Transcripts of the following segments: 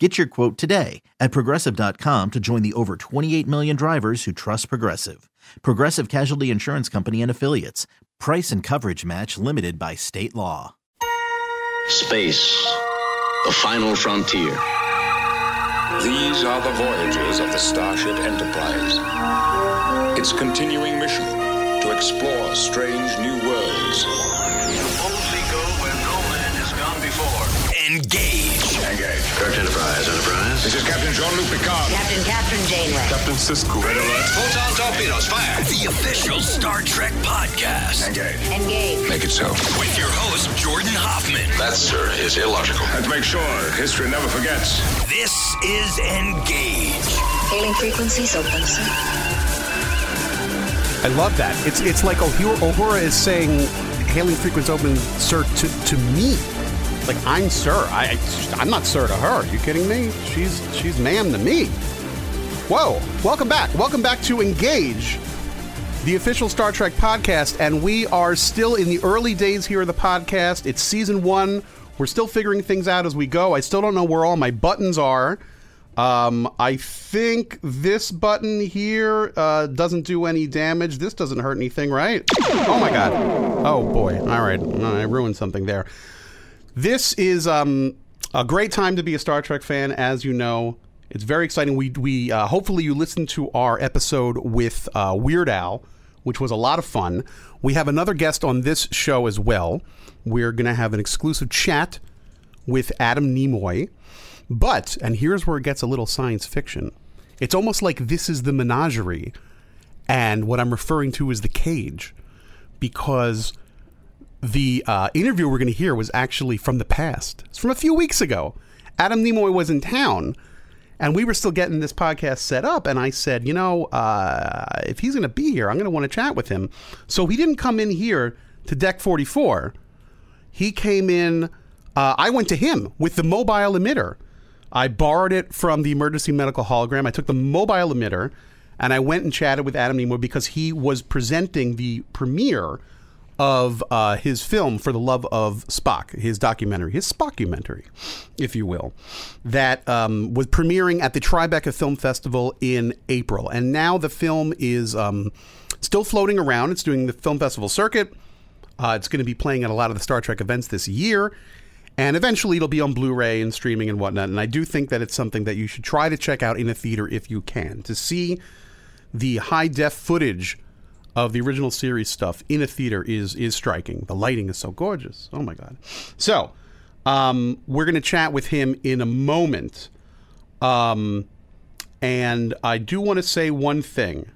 Get your quote today at progressive.com to join the over 28 million drivers who trust Progressive. Progressive Casualty Insurance Company and Affiliates. Price and coverage match limited by state law. Space, the final frontier. These are the voyages of the Starship Enterprise. Its continuing mission to explore strange new worlds. Before. Engage. Engage. Correct Enterprise, Enterprise. This is Captain Jean-Luc Picard. Captain Kathryn Janeway. Captain Sisko. Red alert. Photon torpedoes, fire! The official Star Trek podcast. Engage. Engage. Make it so. With your host, Jordan Hoffman. That, sir, is illogical. And make sure history never forgets. This is Engage. Hailing frequencies open, sir. I love that. It's it's like Uhura, Uhura is saying, "Hailing frequency open, sir, to, to me." Like I'm sir. I, I I'm not sir to her. Are you kidding me? She's she's ma'am to me. Whoa! Welcome back. Welcome back to Engage, the official Star Trek podcast, and we are still in the early days here of the podcast. It's season one. We're still figuring things out as we go. I still don't know where all my buttons are. Um, I think this button here uh, doesn't do any damage. This doesn't hurt anything, right? Oh my god. Oh boy. All right. I ruined something there. This is um, a great time to be a Star Trek fan, as you know. It's very exciting. We we uh, hopefully you listened to our episode with uh, Weird Al, which was a lot of fun. We have another guest on this show as well. We're going to have an exclusive chat with Adam Nimoy. But, and here's where it gets a little science fiction. It's almost like this is the menagerie, and what I'm referring to is the cage, because the uh, interview we're going to hear was actually from the past. It's from a few weeks ago. Adam Nimoy was in town, and we were still getting this podcast set up. And I said, you know, uh, if he's going to be here, I'm going to want to chat with him. So he didn't come in here to Deck 44. He came in. Uh, I went to him with the mobile emitter. I borrowed it from the emergency medical hologram. I took the mobile emitter and I went and chatted with Adam Nimoy because he was presenting the premiere of uh, his film for the love of Spock, his documentary, his Spockumentary, if you will, that um, was premiering at the Tribeca Film Festival in April. And now the film is um, still floating around. It's doing the film festival circuit. Uh, it's going to be playing at a lot of the Star Trek events this year. And eventually it'll be on Blu ray and streaming and whatnot. And I do think that it's something that you should try to check out in a theater if you can. To see the high def footage of the original series stuff in a theater is is striking. The lighting is so gorgeous. Oh my god. So um, we're going to chat with him in a moment. Um, and I do want to say one thing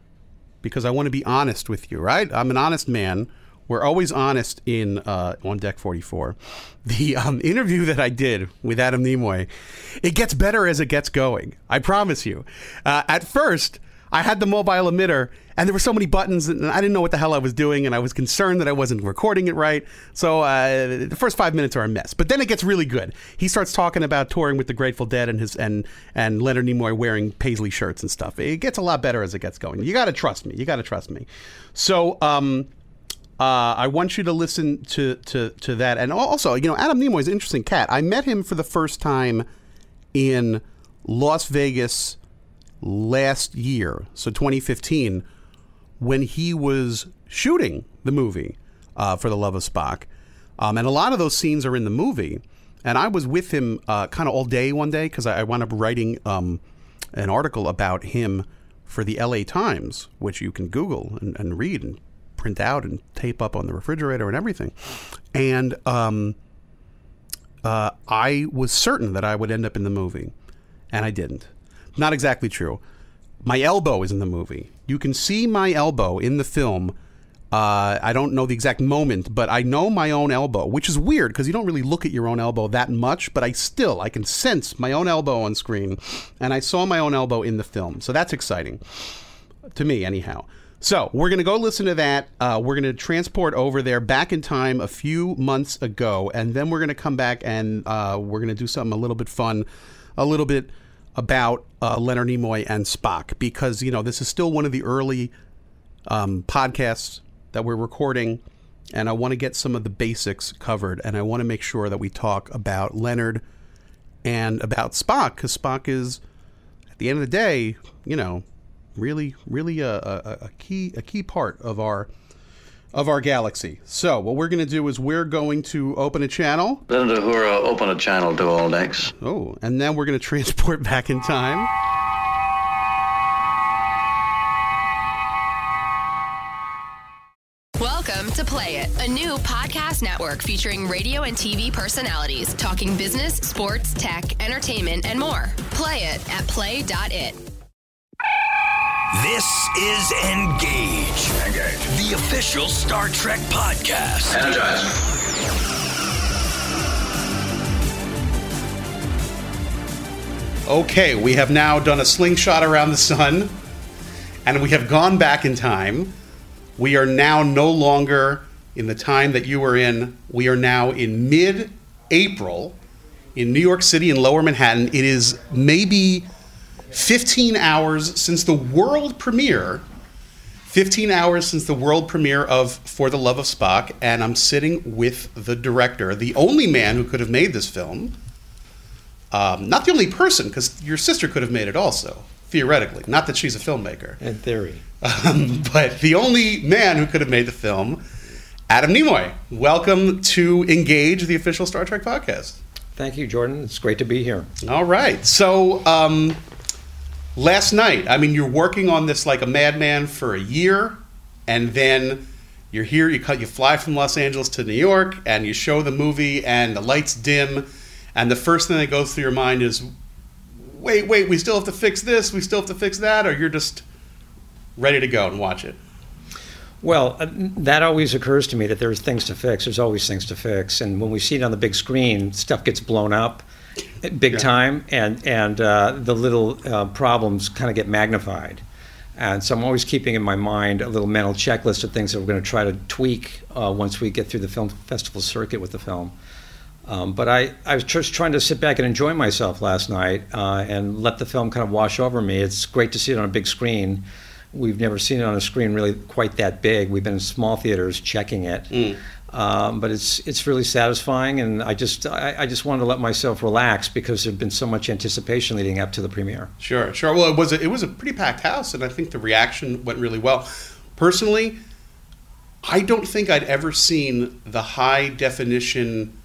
because I want to be honest with you, right? I'm an honest man. We're always honest in uh, on Deck 44. The um, interview that I did with Adam Nimoy, it gets better as it gets going. I promise you. Uh, at first, I had the mobile emitter, and there were so many buttons, and I didn't know what the hell I was doing, and I was concerned that I wasn't recording it right. So uh, the first five minutes are a mess, but then it gets really good. He starts talking about touring with the Grateful Dead and his and and Leonard Nimoy wearing paisley shirts and stuff. It gets a lot better as it gets going. You got to trust me. You got to trust me. So. Um, uh, I want you to listen to, to, to that. And also, you know, Adam Nimoy is an interesting cat. I met him for the first time in Las Vegas last year, so 2015, when he was shooting the movie uh, for the Love of Spock. Um, and a lot of those scenes are in the movie. And I was with him uh, kind of all day one day because I, I wound up writing um, an article about him for the LA Times, which you can Google and, and read and print out and tape up on the refrigerator and everything. And um, uh, I was certain that I would end up in the movie, and I didn't. Not exactly true. My elbow is in the movie. You can see my elbow in the film. Uh, I don't know the exact moment, but I know my own elbow, which is weird because you don't really look at your own elbow that much. But I still I can sense my own elbow on screen, and I saw my own elbow in the film, so that's exciting to me, anyhow. So we're to go listen to that. Uh, we're to transport over there back in time a few months ago, and then we're to come back and uh, we're to do something a little bit fun, a little bit about uh, Leonard Nimoy and Spock, because you know this is still one of the early um, podcasts that we're recording, and I want to get some of the basics covered, and I want to make sure that we talk about Leonard and about Spock, because Spock is, at the end of the day, you know, really, really a, a, a key a key part of our of our galaxy. So what we're going to do is we're going to open a channel. Then Uhura open a channel to all next. Oh, and then we're going to transport back in time. Welcome to Play It, a new podcast network featuring radio and TV personalities talking business, sports, tech, entertainment, and more. Play it at play.it. This is Engage. Engage. The official Star Trek podcast. Energize. Okay, we have now done a slingshot around the sun, and we have gone back in time. We are now no longer in the time that you were in. We are now in mid April in New York City in lower Manhattan. It is maybe 15 hours since the world premiere. 15 hours since the world premiere of For the Love of Spock, and I'm sitting with the director, the only man who could have made this film. Um, not the only person, because your sister could have made it also, theoretically. Not that she's a filmmaker. In theory. Um, but the only man who could have made the film, Adam Nimoy. Welcome to Engage, the official Star Trek podcast. Thank you, Jordan. It's great to be here. All right. So, um, last night, I mean, you're working on this like a madman for a year, and then you're here. You cut. You fly from Los Angeles to New York, and you show the movie, and the lights dim, and the first thing that goes through your mind is, wait, wait, we still have to fix this. We still have to fix that, or you're just ready to go and watch it. Well, uh, that always occurs to me that there's things to fix. There's always things to fix, and when we see it on the big screen, stuff gets blown up, big Yeah. time, and and uh, the little uh, problems kind of get magnified. And so I'm always keeping in my mind a little mental checklist of things that we're going to try to tweak uh, once we get through the film festival circuit with the film. Um, but I, I was just trying to sit back and enjoy myself last night uh, and let the film kind of wash over me. It's great to see it on a big screen. We've never seen it on a screen really quite that big. We've been in small theaters checking it, um, but it's it's really satisfying. And I just I, I just wanted to let myself relax because there'd been so much anticipation leading up to the premiere. Sure, sure. Well, it was a, it was a pretty packed house, and I think the reaction went really well. Personally, I don't think I'd ever seen the high definition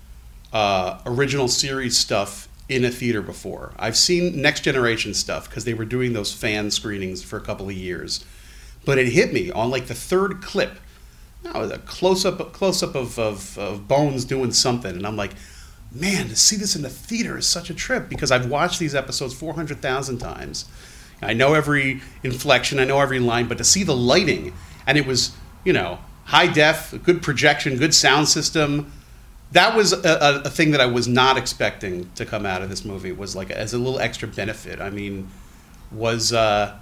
uh, original series stuff in a theater before. I've seen Next Generation stuff because they were doing those fan screenings for a couple of years, but it hit me on like the third clip. That was a close up close up of, of, of Bones doing something, and I'm like, man, to see this in the theater is such a trip because I've watched these episodes 400,000 times. I know every inflection, I know every line, but to see the lighting, and it was, you know, high def, good projection, good sound system. That was a, a, a thing that I was not expecting to come out of this movie. Was like as a little extra benefit. I mean, was uh,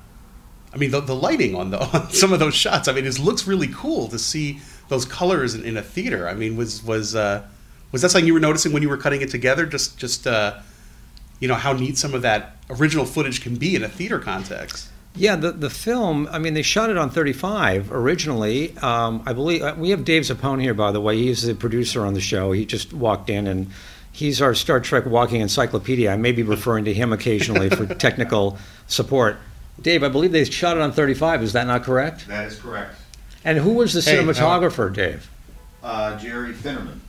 I mean the, the lighting on the on some of those shots. I mean, it looks really cool to see those colors in, in a theater. I mean, was was uh, was that something you were noticing when you were cutting it together? Just just uh, you know how neat some of that original footage can be in a theater context. Yeah, the the film. I mean, they shot it on 35 originally. Um, I believe uh, we have Dave Zappone here, by the way. He's the producer on the show. He just walked in, and he's our Star Trek walking encyclopedia. I may be referring to him occasionally for technical support. Dave, I believe they shot it on 35. Is that not correct? That is correct. And who was the Hey, uh, cinematographer, Dave? Uh, Jerry Finnerman.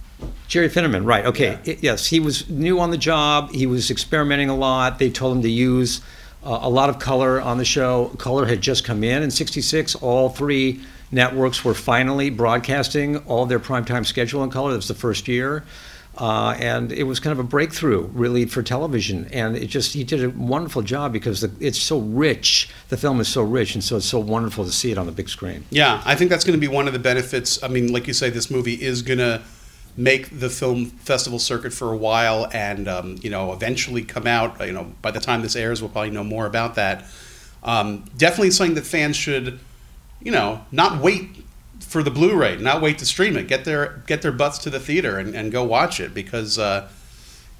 Jerry Finnerman, right? Okay, Yeah. I- yes, he was new on the job. He was experimenting a lot. They told him to use uh, a lot of color on the show. Color had just come in in '66. All three networks were finally broadcasting all their primetime schedule in color. That was the first year. Uh, and it was kind of a breakthrough, really, for television. And it just, he did a wonderful job because the, it's so rich. The film is so rich, and so it's so wonderful to see it on the big screen. Yeah, I think that's going to be one of the benefits. I mean, like you say, this movie is going to make the film festival circuit for a while, and um, you know, eventually come out. You know, by the time this airs, we'll probably know more about that. Um, definitely something that fans should you know, not wait for the Blu-ray, not wait to stream it. Get their get their butts to the theater and, and go watch it because uh,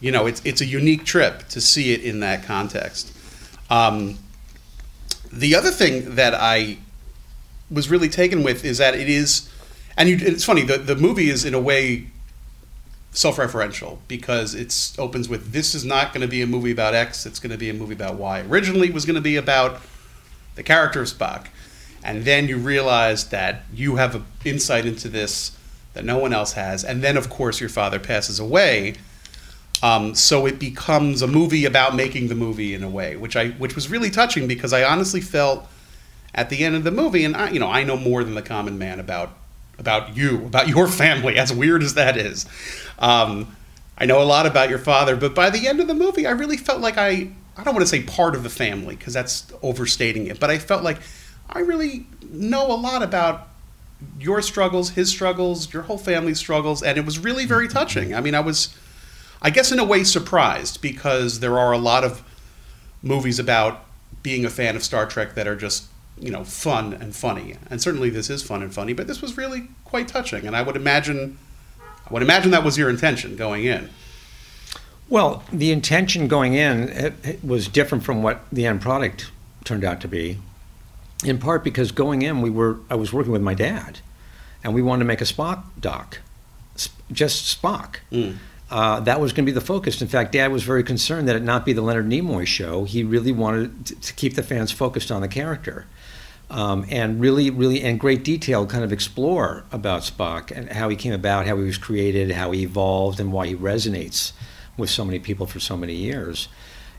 you know it's it's a unique trip to see it in that context. Um, the other thing that I was really taken with is that it is, and you, it's funny. The the movie is in a way self-referential because it opens with this is not going to be a movie about X. It's going to be a movie about Y. Originally, it was going to be about the character of Spock, and then you realize that you have an insight into this that no one else has, and then of course your father passes away. Um, so it becomes a movie about making the movie in a way, which I which was really touching because I honestly felt at the end of the movie, and I, you know I know more than the common man about about you, about your family, as weird as that is. Um, I know a lot about your father, but by the end of the movie, I really felt like I I don't want to say part of the family because that's overstating it, but I felt like I really know a lot about your struggles, his struggles, your whole family's struggles, and it was really very mm-hmm. touching. I mean, I was, I guess, in a way, surprised because there are a lot of movies about being a fan of Star Trek that are just, you know, fun and funny, and certainly this is fun and funny. But this was really quite touching, and I would imagine, I would imagine that was your intention going in. Well, the intention going in it, it was different from what the end product turned out to be in part because going in, we were I was working with my dad, and we wanted to make a Spock doc, just Spock. Mm. Uh, that was going to be the focus. In fact, Dad was very concerned that it not be the Leonard Nimoy show. He really wanted to, to keep the fans focused on the character, um, and really, really, in great detail, kind of explore about Spock and how he came about, how he was created, how he evolved, and why he resonates with so many people for so many years.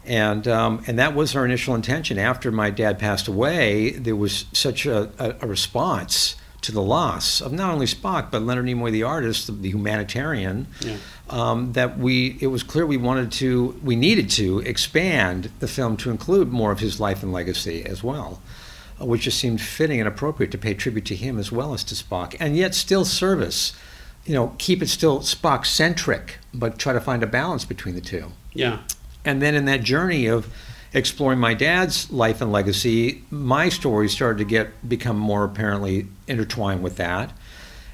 And, um, and that was our initial intention. After my dad passed away, there was such a, a, a response to the loss of not only Spock but Leonard Nimoy, the artist, the, the humanitarian, yeah. um, that we it was clear we wanted to, we needed to expand the film to include more of his life and legacy as well, uh, which just seemed fitting and appropriate to pay tribute to him as well as to Spock, and yet still service, you know, keep it still Spock centric, but try to find a balance between the two. Yeah. And then in that journey of exploring my dad's life and legacy, my story started to get become more apparently intertwined with that.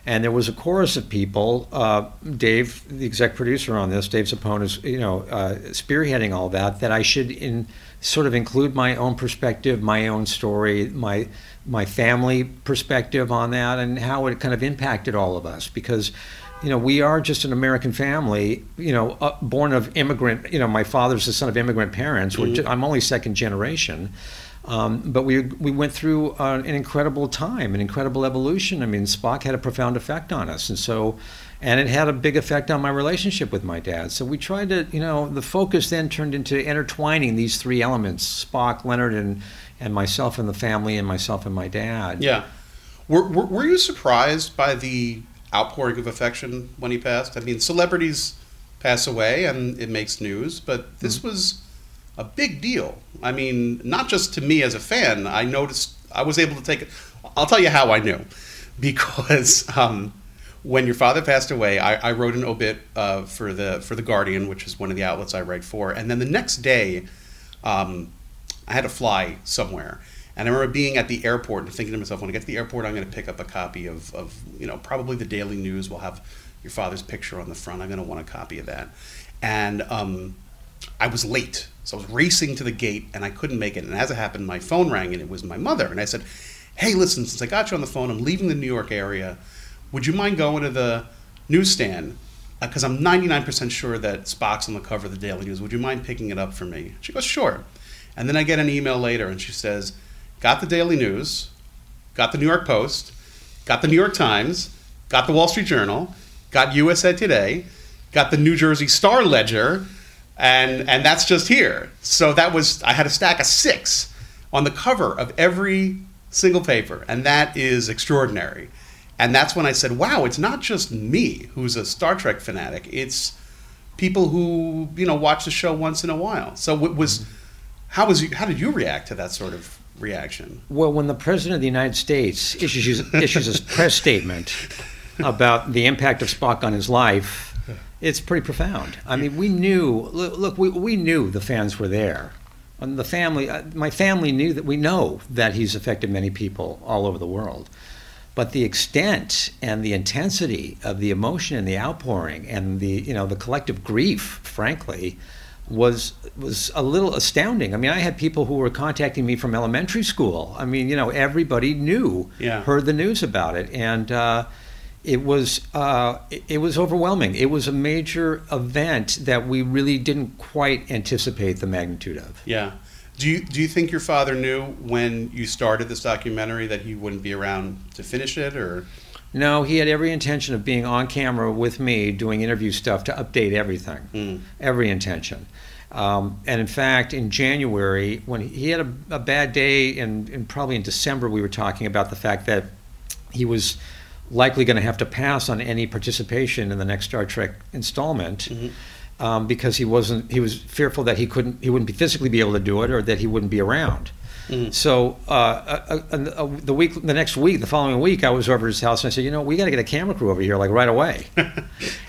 And there was a chorus of people. Uh, Dave, the exec producer on this, Dave Zappone is, you know, uh, spearheading all that. That I should in sort of include my own perspective, my own story, my my family perspective on that, and how it kind of impacted all of us. Because you know, we are just an American family, you know, uh, born of immigrant, you know, my father's the son of immigrant parents. Mm-hmm. I'm only second generation. Um, but we, we went through uh, an incredible time, an incredible evolution. I mean, Spock had a profound effect on us. And so, and it had a big effect on my relationship with my dad. So we tried to, you know, the focus then turned into intertwining these three elements Spock, Leonard, and, and myself and the family, and myself and my dad. Yeah. Were, were, were you surprised by the outpouring of affection when he passed. I mean, celebrities pass away and it makes news, but this mm-hmm. was a big deal. I mean, not just to me as a fan. I noticed I was able to take it. I'll tell you how I knew, because um, when your father passed away, I, I wrote an obit uh, for the for the Guardian, which is one of the outlets I write for, and then the next day, um, I had to fly somewhere, and I remember being at the airport and thinking to myself, when I get to the airport, I'm going to pick up a copy of, of, you know, probably the Daily News will have your father's picture on the front. I'm going to want a copy of that. And um, I was late. So I was racing to the gate and I couldn't make it. And as it happened, my phone rang and it was my mother. And I said, Hey, listen, since I got you on the phone, I'm leaving the New York area. Would you mind going to the newsstand? Because uh, I'm 99% sure that Spock's on the cover of the Daily News. Would you mind picking it up for me? She goes, Sure. And then I get an email later and she says, got the Daily News, got the New York Post, got the New York Times, got the Wall Street Journal, got USA Today, got the New Jersey Star Ledger, and and that's just here. So that was I had a stack of six on the cover of every single paper, and that is extraordinary. And that's when I said, "Wow, it's not just me who's a Star Trek fanatic. It's people who you know watch the show once in a while." So it was. How was you, how did you react to that sort of reaction? Well, when the president of the United States issues issues a press statement about the impact of Spock on his life, it's pretty profound. I mean, we knew look, we we knew the fans were there. And the family, uh, my family knew that we know that he's affected many people all over the world. But the extent and the intensity of the emotion and the outpouring and the you know the collective grief, frankly, was was a little astounding. I mean, I had people who were contacting me from elementary school. I mean, you know, everybody knew, Yeah. heard the news about it, and uh, it was uh, it, it was overwhelming. It was a major event that we really didn't quite anticipate the magnitude of. Yeah. Do you do you think your father knew when you started this documentary that he wouldn't be around to finish it, or No, he had every intention of being on camera with me doing interview stuff to update everything. Mm. Every intention. Um, and in fact, in January, when he had a, a bad day, and, and probably in December, we were talking about the fact that he was likely going to have to pass on any participation in the next Star Trek installment. Um, because he wasn't, he was fearful that he couldn't, he wouldn't be physically be able to do it, or that he wouldn't be around. So uh, uh, uh, uh, the week, the next week, the following week, I was over at his house and I said, you know, we got to get a camera crew over here like right away. and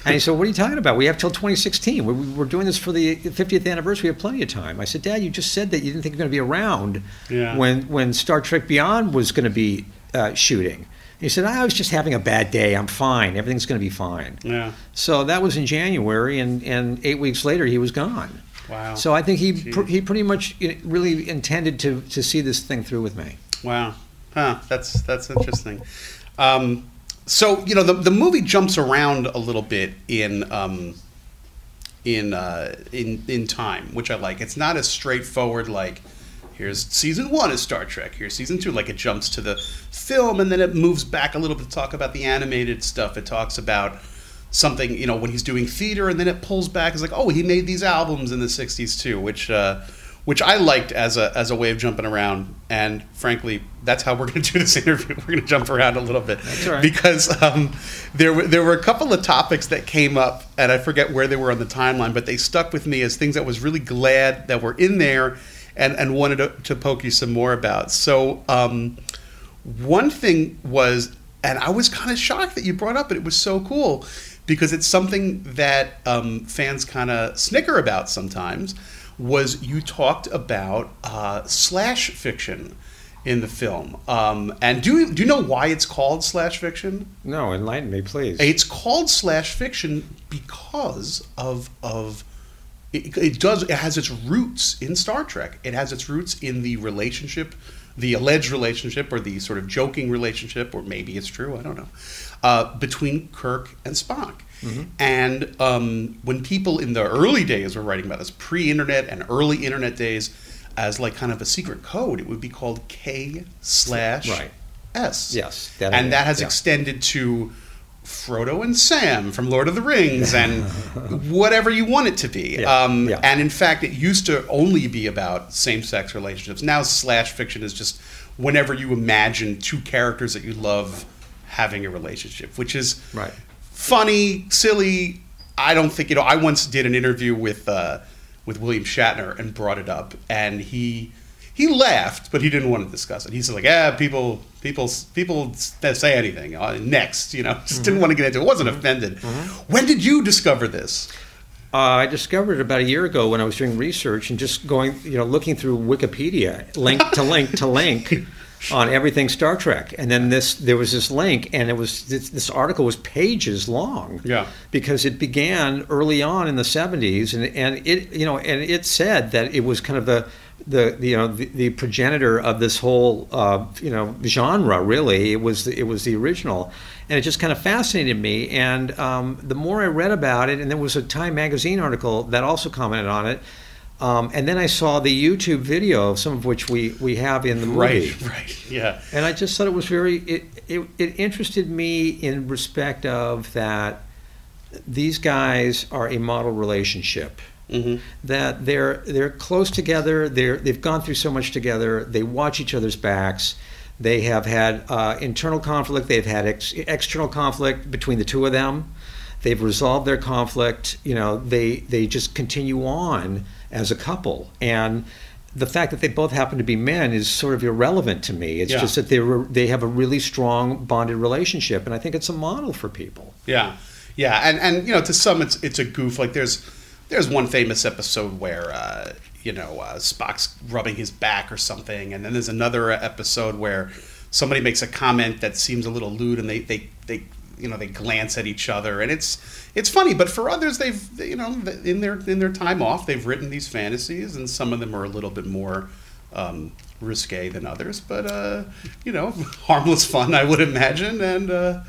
he said, what are you talking about? We have till 2016. We, we're doing this for the 50th anniversary. We have plenty of time. I said, Dad, you just said that you didn't think you're going to be around Yeah. when when Star Trek Beyond was going to be uh, shooting. He said, I was just having a bad day. I'm fine. Everything's going to be fine. yeah? So that was in January, and, and eight weeks later, he was gone. Wow. So I think he pr- he pretty much really intended to to see this thing through with me. Wow. Huh. That's that's interesting. Um, so you know the the movie jumps around a little bit in um, in uh, in in time, which I like. It's not as straightforward like. Here's season one of Star Trek. Here's season two. Like it jumps to the film and then it moves back a little bit to talk about the animated stuff. It talks about something, you know, when he's doing theater and then it pulls back. It's like, oh, he made these albums in the 60s too, which uh, which I liked as a as a way of jumping around. And frankly, that's how we're going to do this interview. We're going to jump around a little bit right. because um, there were there were a couple of topics that came up, and I forget where they were on the timeline, but they stuck with me as things that was really glad that were in there, and and wanted to, to poke you some more about. So um, one thing was, and I was kind of shocked that you brought up it. It was so cool because it's something that um, fans kind of snicker about sometimes. Was you talked about uh, slash fiction in the film? Um, and do you, do you know why it's called slash fiction? No, enlighten me, please. It's called slash fiction because of of it, it does it has its roots in Star Trek. It has its roots in the relationship, the alleged relationship, or the sort of joking relationship, or maybe it's true. I don't know. Uh, between Kirk and Spock. And um, when people in the early days were writing about this, pre-internet and early internet days, as like kind of a secret code, it would be called K slash Right. S. Yes, that and know, that has yeah. extended to Frodo and Sam from Lord of the Rings and whatever you want it to be. Yeah, Um, yeah. And in fact, it used to only be about same sex relationships. Now, slash fiction is just whenever you imagine two characters that you love having a relationship, which is Right. funny, silly. I don't think you know. I once did an interview with uh, with William Shatner and brought it up, and he he laughed, but he didn't want to discuss it. He said like, "Yeah, people people people say anything uh, next," you know. Just didn't want to get into it. Wasn't offended. When did you discover this? Uh, I discovered it about a year ago when I was doing research and just going, you know, looking through Wikipedia, link to link to link on everything Star Trek, and then this there was this link, and it was this, this article was pages long. Yeah. because it began early on in the '70s, and and it you know and it said that it was kind of the the, the you know the, the progenitor of this whole uh, you know genre really. It was the, it was the original. And it just kind of fascinated me. And um, the more I read about it and there was a Time magazine article that also commented on it um, and then I saw the YouTube video some of which we we have in the movie. Right, right, yeah. and I just thought it was very it, it, it interested me in respect of that these guys are a model relationship Mm-hmm. that they're they're close together they're they've gone through so much together they watch each other's backs they have had uh, internal conflict they've had ex- external conflict between the two of them they've resolved their conflict you know they they just continue on as a couple and the fact that they both happen to be men is sort of irrelevant to me. It's Yeah. just that they were, they have a really strong bonded relationship, and I think it's a model for people. Yeah, yeah, and and you know, to some, it's it's a goof. Like there's there's one famous episode where uh, you know uh, Spock's rubbing his back or something, and then there's another episode where somebody makes a comment that seems a little lewd, and they they they you know they glance at each other, and it's it's funny. But for others, they've you know in their in their time off, they've written these fantasies, and some of them are a little bit more. Um, risque than others, but uh, you know, harmless fun, I would imagine, and uh,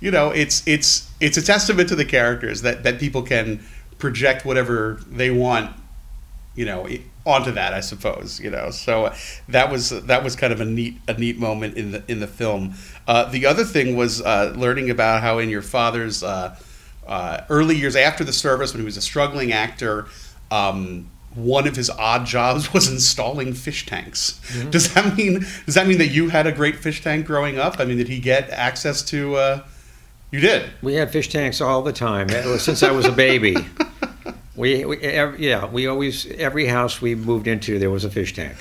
you know, it's it's it's a testament to the characters that that people can project whatever they want, you know, onto that. I suppose, you know. So that was that was kind of a neat a neat moment in the in the film. Uh, the other thing was uh, learning about how in your father's uh, uh, early years after the service, when he was a struggling actor. Um, one of his odd jobs was installing fish tanks. Mm-hmm. Does that mean does that mean that you had a great fish tank growing up? I mean, did he get access to? You did. We had fish tanks all the time since I was a baby. we, we every, yeah, we always every house we moved into there was a fish tank.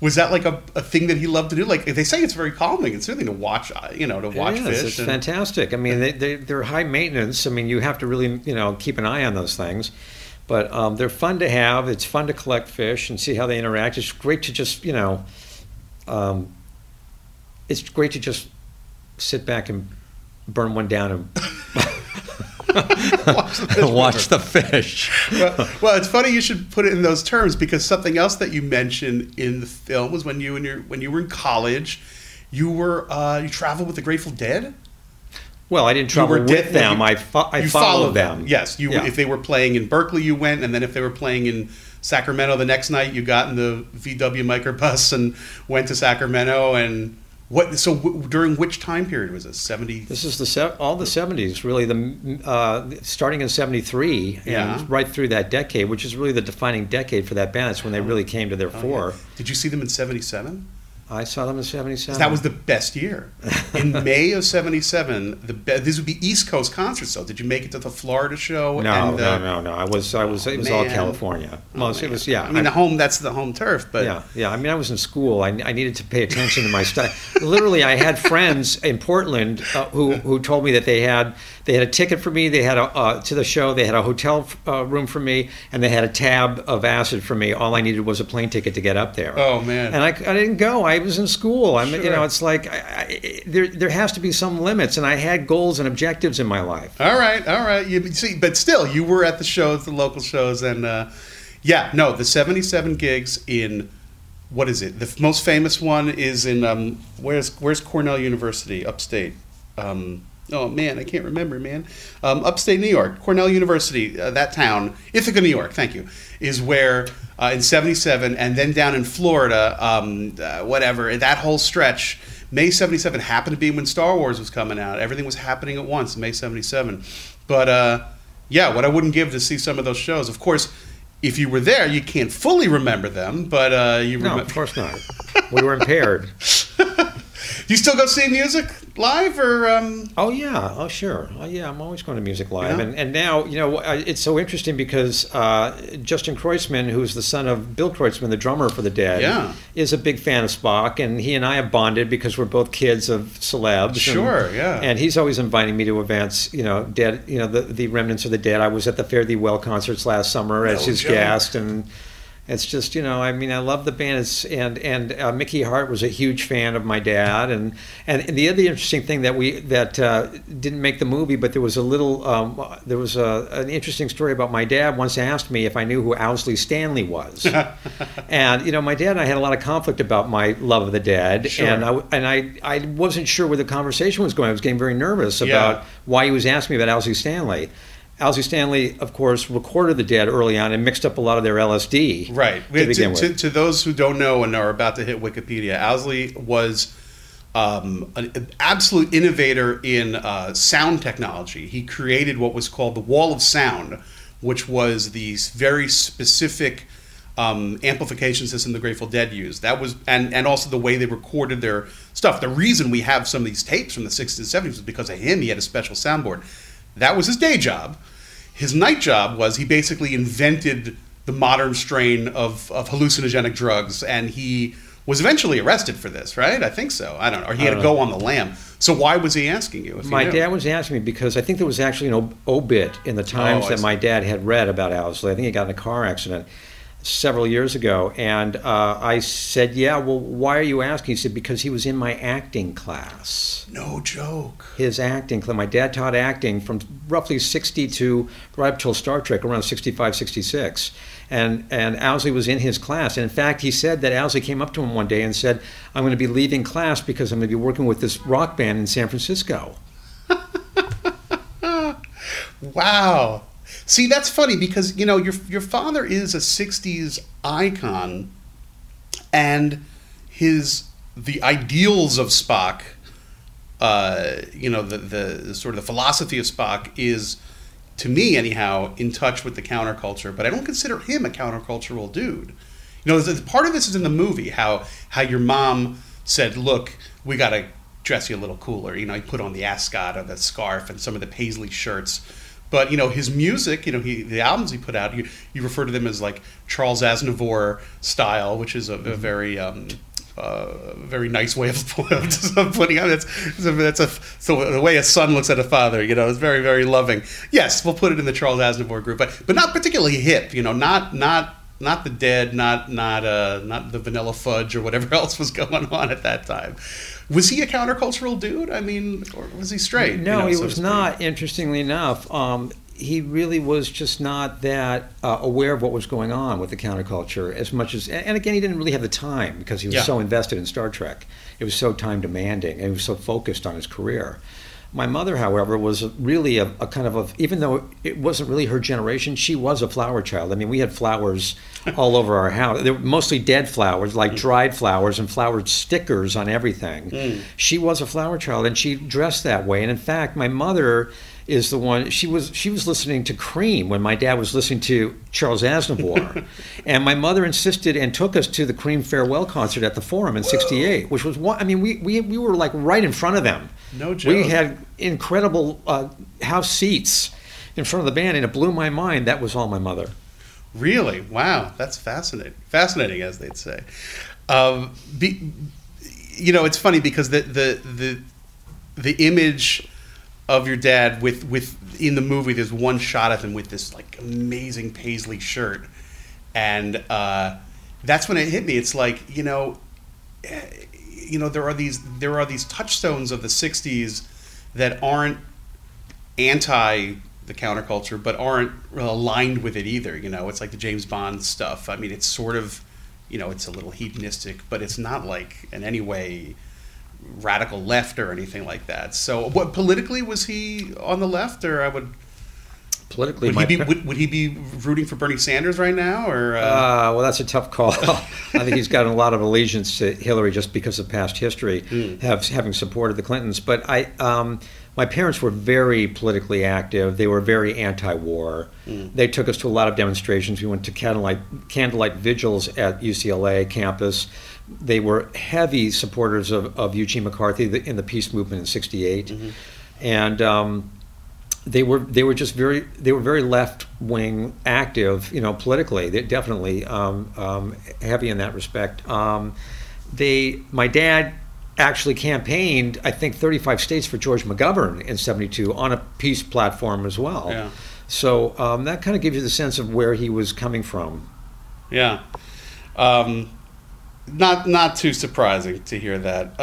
Was that like a, a thing that he loved to do? Like they say, it's very calming. It's something to watch. uh, You know, to watch It is. fish. It's and- fantastic. I mean, they, they, they're high maintenance. I mean, you have to really, you know, keep an eye on those things. But um, they're fun to have. It's fun to collect fish and see how they interact. It's great to just, you know, um, it's great to just sit back and burn one down and Watch the fish watch the fish. well, well, it's funny you should put it in those terms because something else that you mentioned in the film was when you and your when you were in college, you were uh, you traveled with the Grateful Dead. Well, I didn't travel dead- with them. you- I, fo- I you followed them. Yes, you Yeah. if they were playing in Berkeley, you went, and then if they were playing in Sacramento the next night, you got in the VW microbus and went to Sacramento. And what? So w- during which time period was this? Seventy. This is the se- all the seventies, really. The uh, starting in seventy three Yeah. and right through that decade, which is really the defining decade for that band. It's when they really came to their Oh, fore. yeah. Did you see them in '77? I saw them in seventy seven. That was the best year. In May of '77, the be- this would be East Coast concerts. Though, did you make it to the Florida show? no, and the, no, no, no. I was, I was, it was all man. California. Oh, Most, it was, yeah. I mean, the home that's the home turf, but yeah, yeah. I mean, I was in school. I, I needed to pay attention to my stuff. Literally, I had friends in Portland uh, who who told me that they had they had a ticket for me. They had a uh, to the show. They had a hotel uh, room for me, and they had a tab of acid for me. All I needed was a plane ticket to get up there. Oh, man. And I, I didn't go. I was in school. I'm you know it's like I, I, there there has to be some limits, and I had goals and objectives in my life. All right, all right. You see, but still, you were at the shows, the local shows, and uh, yeah, no, the '77 gigs in what is it? The most famous one is in um, where's where's Cornell University, upstate. Um, oh man, I can't remember, man. Um, upstate New York, Cornell University, uh, that town, Ithaca, New York. Thank you. Is where uh, in '77, and then down in Florida, um, uh, whatever that whole stretch. May 77 happened to be when Star Wars was coming out. Everything was happening at once, May 77. But uh, yeah, what I wouldn't give to see some of those shows. Of course, if you were there, you can't fully remember them, but uh, you No, remember. of course not. We were impaired. You still go see music live or? Um... Oh yeah, oh sure, oh yeah. I'm always going to music live, Yeah. and and now you know it's so interesting because uh, Justin Kreutzmann, who's the son of Bill Kreutzmann, the drummer for the Dead, Yeah. is a big fan of Spock, and he and I have bonded because we're both kids of celebs. and- Sure, yeah. And he's always inviting me to events, you know, Dead, you know, the the remnants of the Dead. I was at the Fare Thee Well concerts last summer as No his joke. guest, and. It's just you know I mean I love the band it's, and and uh, Mickey Hart was a huge fan of my dad and and the other interesting thing that we that uh, didn't make the movie but there was a little um, there was a, an interesting story about my dad once asked me if I knew who Owsley Stanley was and you know my dad and I had a lot of conflict about my love of the dead Sure. and I and I I wasn't sure where the conversation was going I was getting very nervous Yeah. about why he was asking me about Owsley Stanley. Owsley Stanley, of course, recorded the Dead early on and mixed up a lot of their LSD. Right. To to, with. to, to those who don't know and are about to hit Wikipedia, Owsley was um, an, an absolute innovator in uh, sound technology. He created what was called the Wall of Sound, which was the very specific um, amplification system the Grateful Dead used. That was, and and also the way they recorded their stuff. The reason we have some of these tapes from the 60s and 70s was because of him. He had a special soundboard. That was his day job. His night job was he basically invented the modern strain of, of hallucinogenic drugs, and he was eventually arrested for this, right? I think so. I don't know. Or he had to don't go on the lam. So why was he asking you? If My dad was asking me because I think there was actually an obit in the oh, Times Oh, that my dad had read about Owsley. I think he got in a car accident. Several years ago, and uh, I said, "Yeah, well, why are you asking?" He said, "Because he was in my acting class." No joke. His acting class. My dad taught acting from roughly 60 to right up till Star Trek, around 65, 66. And, and Owsley was in his class. And in fact, he said that Owsley came up to him one day and said, I'm going to be leaving class because I'm going to be working with this rock band in San Francisco. Wow. See, that's funny because you know your your father is a '60s icon, and his the ideals of Spock, uh, you know, the, the sort of the philosophy of Spock is, to me anyhow, in touch with the counterculture. But I don't consider him a countercultural dude. You know, part of this is in the movie how how your mom said, "Look, we got to dress you a little cooler." You know, he put on the ascot or the scarf and some of the paisley shirts. But you know his music, you know he the albums he put out, you, you refer to them as like Charles Aznavour style, which is a, a very um, uh, very nice way of, putting on that's that's a so the way a son looks at a father, you know, is very very loving. Yes, we'll put it in the Charles Aznavour group, but but not particularly hip, you know, not not not the dead, not not uh not the vanilla fudge or whatever else was going on at that time. Was he a countercultural dude? I mean, or was he straight? No, you know, he so was not. Interestingly enough, um, he really was just not that uh, aware of what was going on with the counterculture as much as. And again, he didn't really have the time because he was Yeah. so invested in Star Trek. It was so time demanding, and he was so focused on his career. My mother, however, was really a, a kind of a, even though it wasn't really her generation, she was a flower child. I mean, we had flowers all over our house. They were mostly dead flowers, like mm. dried flowers and flowered stickers on everything. Mm. She was a flower child, and she dressed that way. And in fact, my mother is the one she was she was listening to Cream when my dad was listening to Charles Aznavour, and my mother insisted and took us to the Cream farewell concert at the Forum in '68, which was one. I mean, we, we we were like right in front of them. No joke. We had incredible uh, house seats in front of the band, and it blew my mind. That was all my mother. Really? Wow, that's fascinating. Fascinating, as they'd say. Um, be, you know, it's funny because the the the the image of your dad with with in the movie, there's one shot of him with this like amazing paisley shirt, and uh, that's when it hit me. It's like you know, eh, you know, there are these there are these touchstones of the '60s that aren't anti the counterculture, but aren't aligned with it either. You know, it's like the James Bond stuff. I mean, it's sort of, you know, it's a little hedonistic, but it's not like in any way radical left or anything like that. So, what politically was he on the left, or I would Politically, would he be would, would he be rooting for Bernie Sanders right now, or uh, Uh, well, that's a tough call. I think he's got a lot of allegiance to Hillary just because of past history, have, having supported the Clintons. But I, um, my parents were very politically active. They were very anti-war. They took us to a lot of demonstrations. We went to candlelight candlelight vigils at UCLA campus. They were heavy supporters of, of Eugene McCarthy in the peace movement in '68, and. Um, they were they were just very they were very left wing active you know politically they definitely um, um, heavy in that respect um, they my dad actually campaigned I think 35 states for George McGovern in 72 on a peace platform as well Yeah. so um, that kind of gives you the sense of where he was coming from Yeah. Um, not not too surprising to hear that.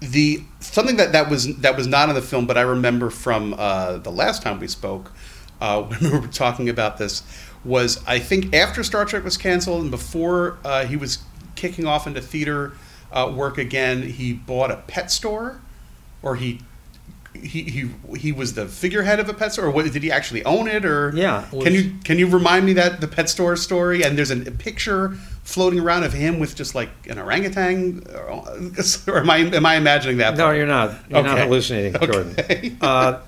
The something that, that was that was not in the film, but I remember from uh, the last time we spoke uh, when we were talking about this was I think after Star Trek was canceled and before uh, he was kicking off into theater uh, work again, he bought a pet store, or he. He, he he was the figurehead of a pet store, or what, did he actually own it? Or Yeah, it can you can you remind me that the pet store story? And there's a, a picture floating around of him with just like an orangutan, or am I am I imagining that? no part? you're not you're not Okay. hallucinating Okay. Jordan uh,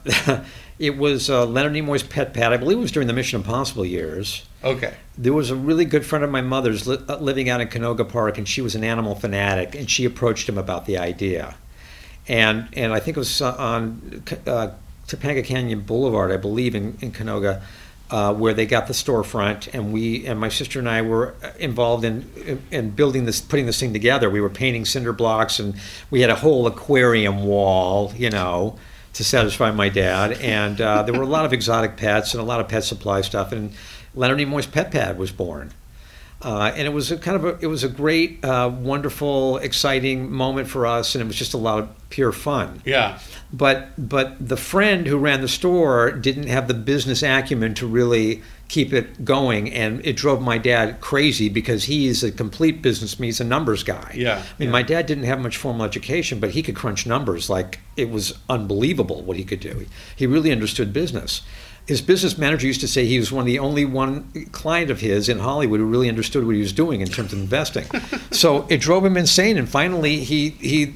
it was uh, Leonard Nimoy's pet pet I believe it was during the Mission Impossible years Okay. There was a really good friend of my mother's li- uh, living out in Canoga Park, and she was an animal fanatic, and she approached him about the idea. And and I think it was on uh, Topanga Canyon Boulevard, I believe, in, in Canoga, uh, where they got the storefront, and we and my sister and I were uh, involved in, in in building this, putting this thing together. We were painting cinder blocks, and we had a whole aquarium wall, you know, to satisfy my dad. And uh, there were a lot of exotic pets and a lot of pet supply stuff, and Leonard Nimoy's Pet Pad was born. Uh, and it was a kind of a, it was a great, uh, wonderful, exciting moment for us, and it was just a lot of pure fun. Yeah. But but the friend who ran the store didn't have the business acumen to really keep it going, and it drove my dad crazy because he's a complete businessman. He's a numbers guy. Yeah, I mean, my dad didn't have much formal education, but he could crunch numbers like it was unbelievable what he could do. He really understood business his business manager used to say he was one of the only one client of his in Hollywood who really understood what he was doing in terms of investing. so it drove him insane, and finally he he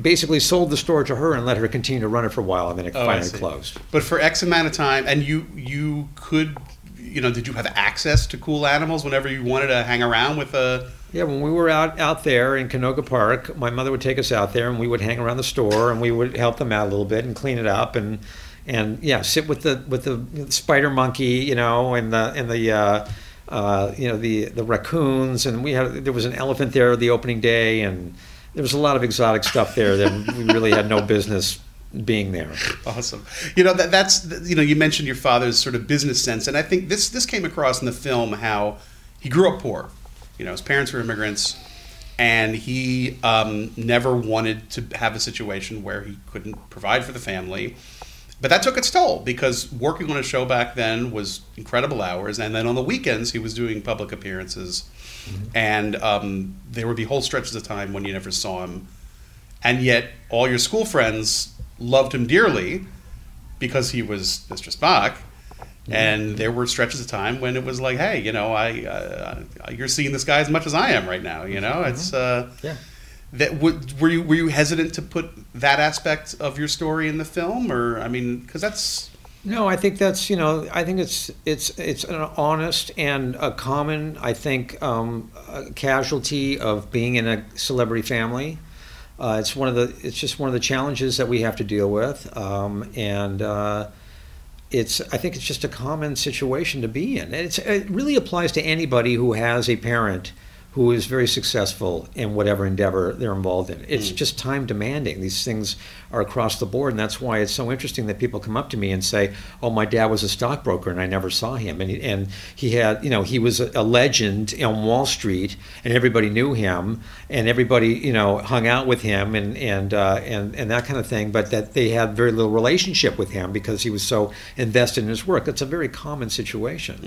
basically sold the store to her and let her continue to run it for a while, and then it Oh, finally closed. But for X amount of time, and you you could, you know, did you have access to cool animals whenever you wanted to hang around with a? Yeah, when we were out out there in Canoga Park, my mother would take us out there, and we would hang around the store, and we would help them out a little bit and clean it up, and and yeah, sit with the with the spider monkey, you know, and the and the. Uh, uh, you know the the raccoons, and we had there was an elephant there the opening day, and there was a lot of exotic stuff there that we really had no business being there. Awesome. You know that that's you know you mentioned your father's sort of business sense, and I think this this came across in the film how he grew up poor. You know, his parents were immigrants, and he um, never wanted to have a situation where he couldn't provide for the family. But that took its toll because working on a show back then was incredible hours, and then on the weekends he was doing public appearances, and um, there would be whole stretches of time when you never saw him, and yet all your school friends loved him dearly because he was Mr. Spock. And there were stretches of time when it was like, hey, you know, I, uh, you're seeing this guy as much as I am right now. You know, it's uh, Yeah. That were you were you hesitant to put that aspect of your story in the film, or I mean, because that's No, I think that's you know I think it's it's it's an honest and a common I think um, casualty of being in a celebrity family. Uh, it's one of the it's just one of the challenges that we have to deal with, um, and uh, it's I think it's just a common situation to be in. It's, it really applies to anybody who has a parent who is very successful in whatever endeavor they're involved in. It's just time demanding. These things are across the board, and that's why it's so interesting that people come up to me and say, "Oh, my dad was a stockbroker, and I never saw him, and he, and he had, you know, he was a, legend on Wall Street, and everybody knew him, and everybody, you know, hung out with him, and and uh, and and that kind of thing. But that they had very little relationship with him because he was so invested in his work. It's a very common situation.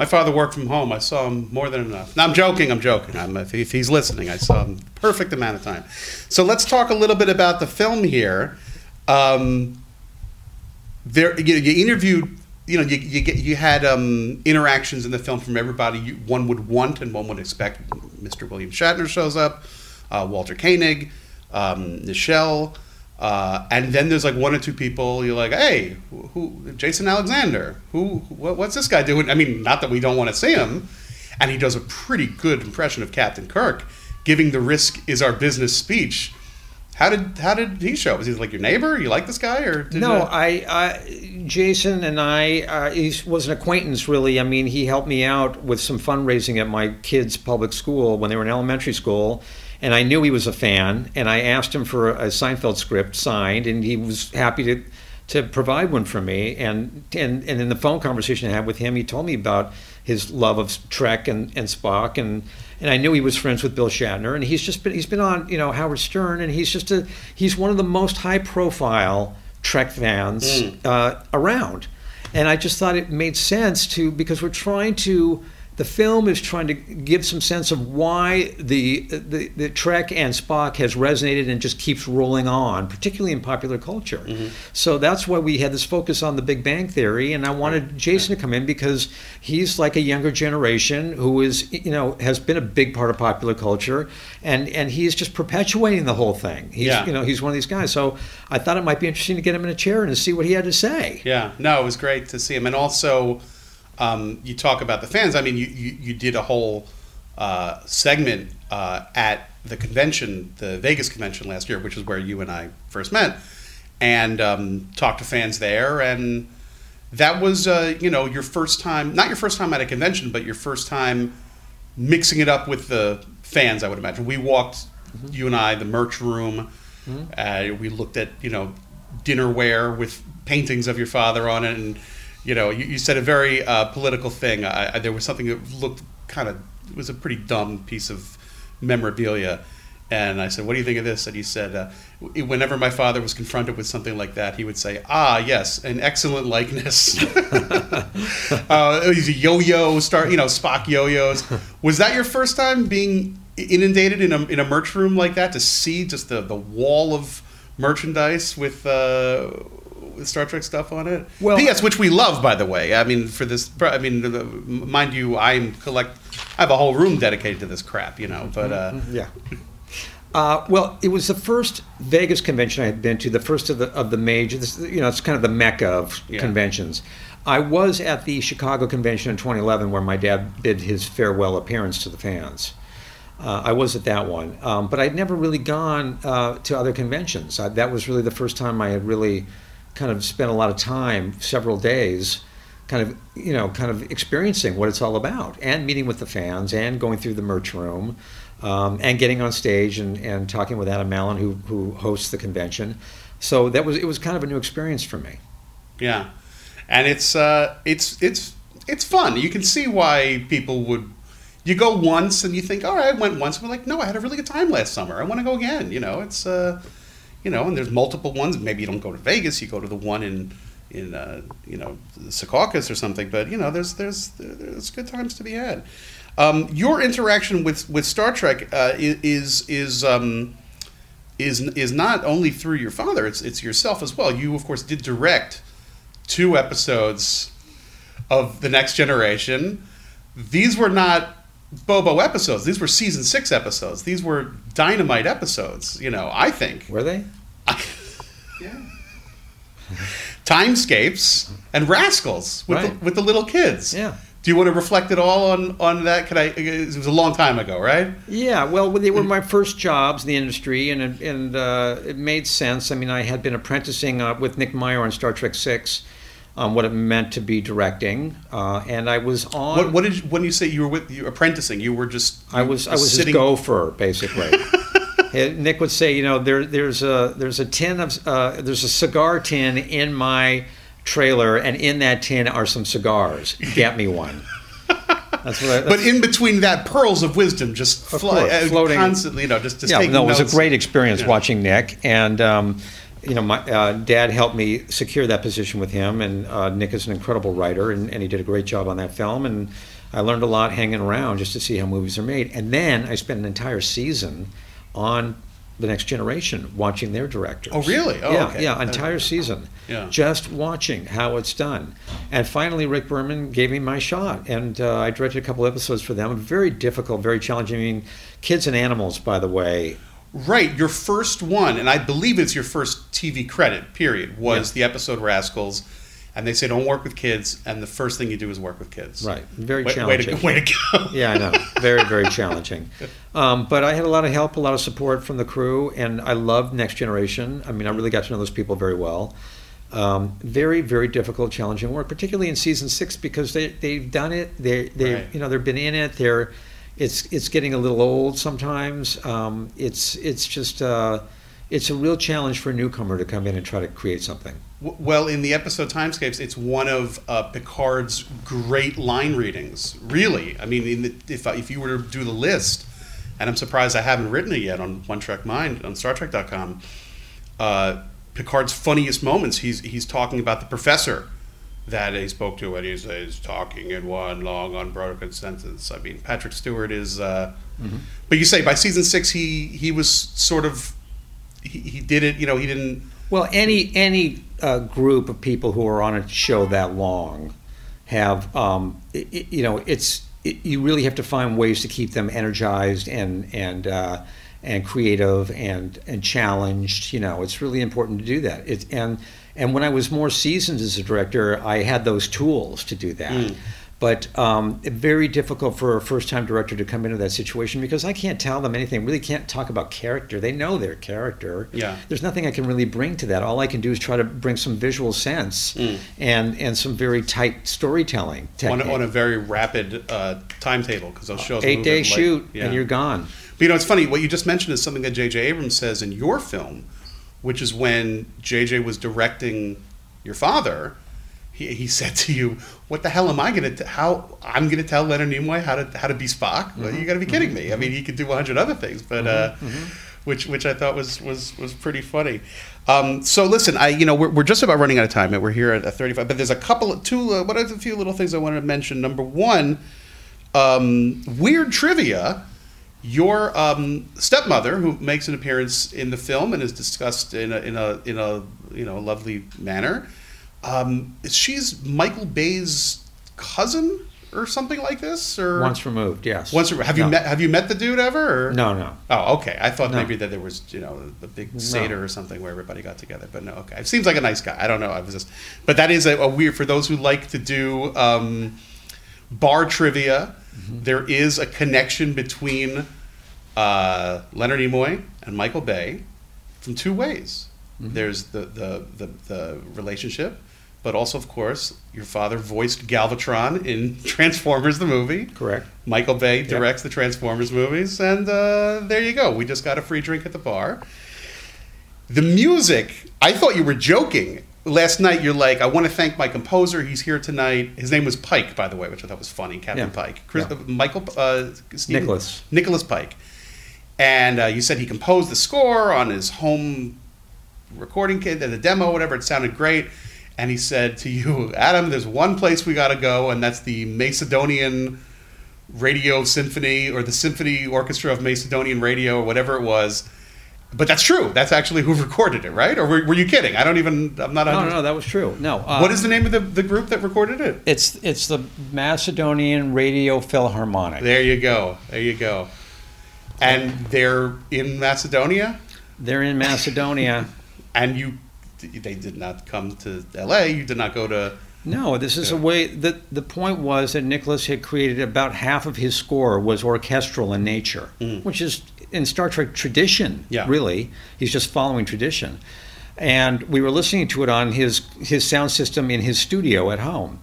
My father worked from home. I saw him more than enough. No, I'm joking. I'm joking. I'm, if, if he's listening, I saw him perfect amount of time. So let's talk a little bit about the film here. Um, there, you, you interviewed. You know, you, you get you had um, interactions in the film from everybody you, one would want and one would expect. Mr. William Shatner shows up, uh, Walter Koenig, um, Nichelle, uh, and then there's like one or two people. You're like, hey, who, Jason Alexander? Who? What, what's this guy doing? I mean, not that we don't want to see him, and he does a pretty good impression of Captain Kirk, giving the risk is our business speech. How did how did he show? Was he like your neighbor? You like this guy or No, you- I, I, Jason and I, uh, he was an acquaintance really. I mean, he helped me out with some fundraising at my kids' public school when they were in elementary school. And I knew he was a fan, and I asked him for a Seinfeld script signed, and he was happy to to provide one for me. And and, and in the phone conversation I had with him, he told me about his love of Trek and, and Spock, and and I knew he was friends with Bill Shatner, and he's just been he's been on you know Howard Stern, and he's just a he's one of the most high profile Trek fans uh, around, and I just thought it made sense to because we're trying to. The film is trying to give some sense of why the, the the Trek and Spock has resonated and just keeps rolling on, particularly in popular culture. Mm-hmm. So that's why we had this focus on the Big Bang Theory, and I wanted Jason to come in because he's like a younger generation who is, you know, has been a big part of popular culture, and and he's just perpetuating the whole thing. He's, Yeah. you know, he's one of these guys. So I thought it might be interesting to get him in a chair and to see what he had to say. Yeah, no, it was great to see him, and also um, you talk about the fans. I mean, you you, you did a whole uh, segment uh, at the convention, the Vegas convention last year, which is where you and I first met, and um, talked to fans there, and that was uh, you know your first time, not your first time at a convention, but your first time mixing it up with the fans. I would imagine we walked, you and I, the merch room. Uh, we looked at you know dinnerware with paintings of your father on it, and you know, you, you said a very uh, political thing. I, I, there was something that looked kind of it was a pretty dumb piece of memorabilia. And I said, "What do you think of this?" And he said, uh, "Whenever my father was confronted with something like that, he would say, ah, yes, an excellent likeness.' uh, he's a yo-yo star, you know, Spock yo-yos. Was that your first time being inundated in a in a merch room like that to see just the the wall of merchandise with uh, Star Trek stuff on it? Well- P.S. Which we love, by the way. I mean, for this, I mean, mind you, I'm collect. I have a whole room dedicated to this crap, you know. But uh, Yeah. Uh, well, it was the first Vegas convention I had been to, the first of the of the major. This, you know, it's kind of the mecca of Yeah. conventions. I was at the Chicago convention in 2011, where my dad did his farewell appearance to the fans. Uh, I was at that one, um, but I'd never really gone uh, to other conventions. I, that was really the first time I had really kind of spent a lot of time, several days, kind of you know, kind of experiencing what it's all about, and meeting with the fans, and going through the merch room, um, and getting on stage and, and talking with Adam Malin, who who hosts the convention. So that was it was kind of a new experience for me. Yeah, and it's uh, it's it's it's fun. You can see why people would. You go once and you think, all right, I went once. We're like, no, I had a really good time last summer. I want to go again. You know, it's uh, you know, and there's multiple ones. Maybe you don't go to Vegas. You go to the one in in uh, you know the Secaucus or something. But you know, there's there's there's good times to be had. Um, your interaction with with Star Trek uh, is is. Um, is is not only through your father; it's it's yourself as well. You, of course, did direct two episodes of the Next Generation. These were not Bobo episodes; these were season six episodes. These were dynamite episodes. You know, I think Were they? Yeah. Timescapes and Rascals with Right. the, with the little kids. Yeah. Do you want to reflect at all on on that? Can I? It was a long time ago, right? Yeah, well, they were my first jobs in the industry, and it, and uh, it made sense. I mean, I had been apprenticing uh, with Nick Meyer on Star Trek Six, on what it meant to be directing, uh, and I was on. What, what did you, when you say you were with you apprenticing? You were just I was I was sitting. his gopher basically. Nick would say, you know, there there's a there's a tin of uh, there's a cigar tin in my trailer, and in that tin are some cigars. Get me one. That's what. I, But in between that, pearls of wisdom just Of fly, course, uh, floating. constantly. You know, just just yeah, no, it was notes. a great experience Yeah. watching Nick, and um, you know, my uh, dad helped me secure that position with him, and uh, Nick is an incredible writer, and, and he did a great job on that film, and I learned a lot hanging around just to see how movies are made, and then I spent an entire season on the next generation watching their directors. Oh, really? Oh, yeah, okay. yeah, entire season. Yeah. Just watching how it's done, and finally Rick Berman gave me my shot, and uh, I directed a couple episodes for them. Very difficult, very challenging. I mean, kids and animals, by the way, Right, your first one, and I believe it's your first TV credit. Period. Was Yeah. the episode Rascals, and they say don't work with kids, and the first thing you do is work with kids. Right. Very Way- challenging. Way to, way to go. Yeah, I know. Very, very challenging. Um, but I had a lot of help, a lot of support from the crew, and I loved Next Generation. I mean, I really got to know those people very well. Um, very, very difficult, challenging work, particularly in season six because they they've done it. They they Right. you know they've been in it. They're it's it's getting a little old sometimes. Um, it's it's just uh, it's a real challenge for a newcomer to come in and try to create something. Well, in the episode Timescapes, it's one of uh, Picard's great line readings. Really, I mean, the, if if you were to do the list, and I'm surprised I haven't written it yet on One Trek Mind on StarTrek.com. Uh, Picard's funniest moments, he's he's talking about the professor that he spoke to, when he's, he's talking in one long, unbroken sentence. I mean, Patrick Stewart is. Uh, But you say by season six, he he was sort of he, he did it. You know, he didn't. Well, any any uh, group of people who are on a show that long have, um, i i- you know, it's it, you really have to find ways to keep them energized and and uh, and creative and and challenged. You know, it's really important to do that. It, and and when I was more seasoned as a director, I had those tools to do that. But um, very difficult for a first-time director to come into that situation because I can't tell them anything. Really can't talk about character. They know their character Yeah. there's nothing I can really bring to that. All I can do is try to bring some visual sense and and some very tight storytelling on a, on a very rapid uh, timetable because those shows Eight day like- shoot yeah. and you're gone. But you know, it's funny. What you just mentioned is something that J.J. Abrams says in your film, which is when J.J. was directing your father. he, he said to you, "What the hell am I going to how I'm going to tell Leonard Nimoy how to how to be Spock? Well, you got to be kidding me. I mean, he could do hundred other things, but uh, which which I thought was was was pretty funny. Um, so listen, I you know we're, we're just about running out of time, and we're here at, 35. But there's a couple of two. Uh, what are the few little things I wanted to mention? Number one, um, weird trivia. Your um, stepmother, who makes an appearance in the film and is discussed in a in a in a you know lovely manner, um, she's Michael Bay's cousin or something like this, or Once removed, yes. Once have you No. met have you met the dude ever? Or? No, no. Oh, okay. I thought No. maybe that there was you know the big seder or something where everybody got together, but no. Okay, it seems like a nice guy. I don't know. I was just, but that is a, a weird for those who like to do um, bar trivia. Mm-hmm. there is a connection between uh, Leonard Nimoy and Michael Bay from two ways. Mm-hmm. There's the, the, the, the relationship, but also, of course, your father voiced Galvatron in Transformers the movie. Correct. Michael Bay directs the Transformers movies, and uh, there you go. We just got a free drink at the bar. The music, I thought you were joking. Last night, you're like, I want to thank my composer. He's here tonight. His name was Pike, by the way, which I thought was funny. Captain Yeah. Pike. Chris, Yeah. uh, Michael, uh, Stephen- Nicholas. Nicholas Pike. And uh, you said he composed the score on his home recording kit, the demo, whatever. It sounded great. And he said to you, Adam, there's one place we got to go, and that's the Macedonian Radio Symphony or the Symphony Orchestra of Macedonian Radio or whatever it was. But that's true. That's actually who recorded it, right? Or were, were you kidding? I don't even. I'm not. No, under- no, no, that was true. No. Uh, what is the name of the, the group that recorded it? It's it's the Macedonian Radio Philharmonic. There you go. There you go. And they're in Macedonia. They're in Macedonia. and you, they did not come to L.A. You did not go to. No, this is a way that the point was that Nicholas had created about half of his score was orchestral in nature, mm. which is in Star Trek tradition. Yeah. really, he's just following tradition. And we were listening to it on his his sound system in his studio at home,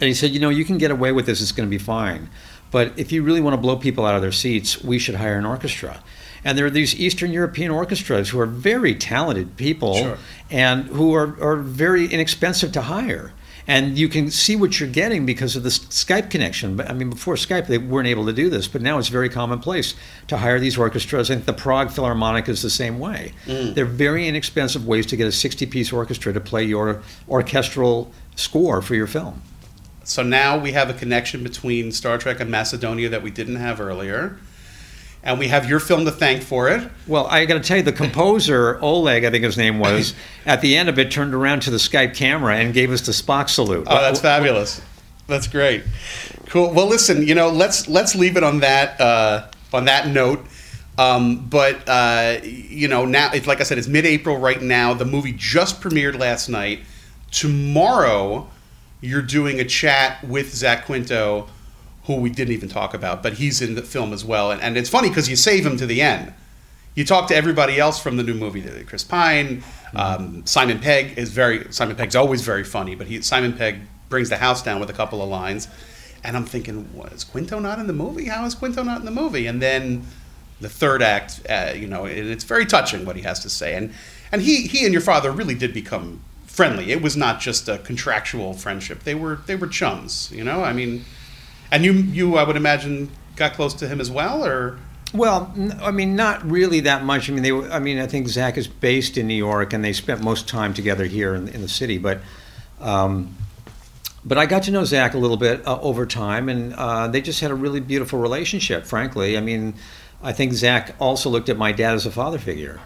and he said, "You know, you can get away with this; it's going to be fine. But if you really want to blow people out of their seats, we should hire an orchestra." And there are these Eastern European orchestras who are very talented people Sure. and who are, are very inexpensive to hire. And you can see what you're getting because of the Skype connection. But I mean, before Skype, they weren't able to do this, but now it's very commonplace to hire these orchestras. I think the Prague Philharmonic is the same way. Mm. They're very inexpensive ways to get a 60 piece orchestra to play your orchestral score for your film. So now we have a connection between Star Trek and Macedonia that we didn't have earlier, and we have your film to thank for it. Well, I got to tell you, the composer Oleg, I think his name was, at the end of it, turned around to the Skype camera and gave us the Spock salute. Oh, that's fabulous. That's great. Cool. Well, listen, you know, let's let's leave it on that uh, on that note. Um, but uh, you know, now it's like I said, it's mid-April right now. The movie just premiered last night. Tomorrow, you're doing a chat with Zach Quinto, who we didn't even talk about, but he's in the film as well. And, and it's funny because you save him to the end. You talk to everybody else from the new movie, Chris Pine, um, Simon Pegg is very Simon Pegg's always very funny, but he Simon Pegg brings the house down with a couple of lines, and I'm thinking, what, is Quinto not in the movie? How is Quinto not in the movie? And then the third act, uh, you know, and it's very touching what he has to say, and and he he and your father really did become friendly. It was not just a contractual friendship; they were they were chums, you know. I mean, and you you I would imagine got close to him as well, or Well, I mean, not really that much. I mean, they. were- I mean, I think Zach is based in New York, and they spent most time together here in, in the city. But, um, but I got to know Zach a little bit uh, over time, and uh, they just had a really beautiful relationship. Frankly, I mean, I think Zach also looked at my dad as a father figure,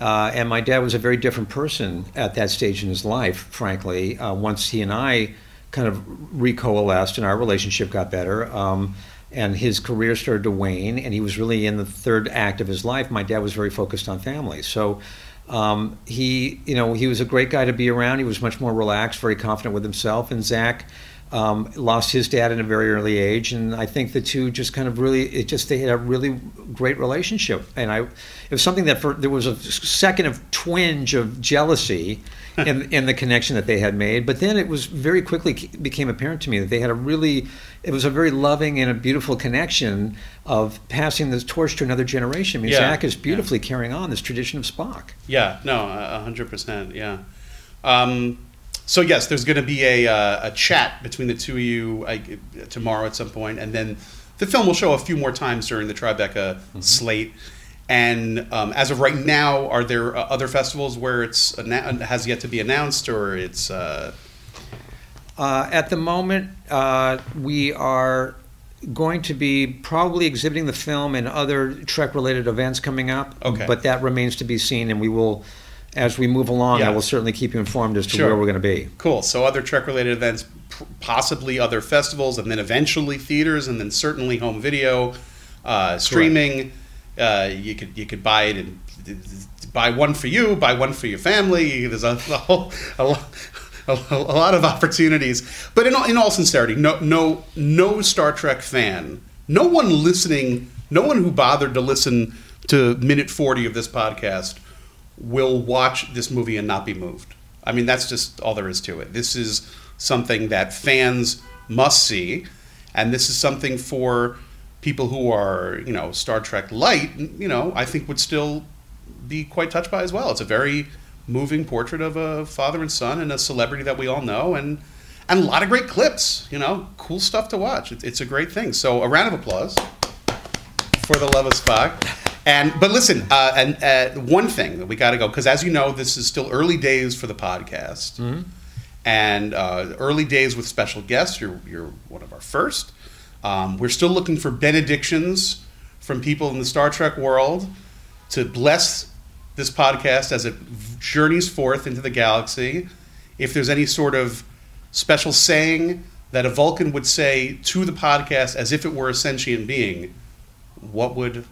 uh, and my dad was a very different person at that stage in his life. Frankly, uh, once he and I kind of recoalesced and our relationship got better. Um, and his career started to wane, and he was really in the third act of his life. My dad was very focused on family, so um, he, you know, he was a great guy to be around. He was much more relaxed, very confident with himself. And Zach um, lost his dad at a very early age, and I think the two just kind of really, it just they had a really great relationship. And I, it was something that for there was a second of twinge of jealousy in, in the connection that they had made. But then it was very quickly became apparent to me that they had a really, it was a very loving and a beautiful connection of passing the torch to another generation. I mean, Yeah, Zach is beautifully carrying on this tradition of Spock. Yeah, no, a hundred percent. Yeah. Um, so yes, there's going to be a uh, a chat between the two of you I, tomorrow at some point, and then the film will show a few more times during the Tribeca slate. And um, as of right now, are there uh, other festivals where it's anna- has yet to be announced, or it's uh, Uh, at the moment, uh, we are going to be probably exhibiting the film and other Trek-related events coming up. Okay. But that remains to be seen, and we will, as we move along, Yeah. I will certainly keep you informed as to Sure. where we're going to be. Cool. So other Trek related events, possibly other festivals, and then eventually theaters, and then certainly home video, uh, streaming. Uh, you could you could buy it and buy one for you, buy one for your family. There's a, a whole a, lo- a, a lot of opportunities. But in all, in all sincerity, no no no Star Trek fan, no one listening, no one who bothered to listen to minute forty of this podcast will watch this movie and not be moved. I mean, that's just all there is to it. This is something that fans must see, and this is something for people who are, you know, Star Trek light, you know, I think would still be quite touched by as well. It's a very moving portrait of a father and son and a celebrity that we all know, and and a lot of great clips. You know, cool stuff to watch. It's, a great thing. So a round of applause for the love of Spock. And but listen, uh, and uh, one thing that we got to go because as you know, this is still early days for the podcast, and uh, early days with special guests. You're you're one of our first. Um, we're still looking for benedictions from people in the Star Trek world to bless this podcast as it journeys forth into the galaxy. If there's any sort of special saying that a Vulcan would say to the podcast as if it were a sentient being, what would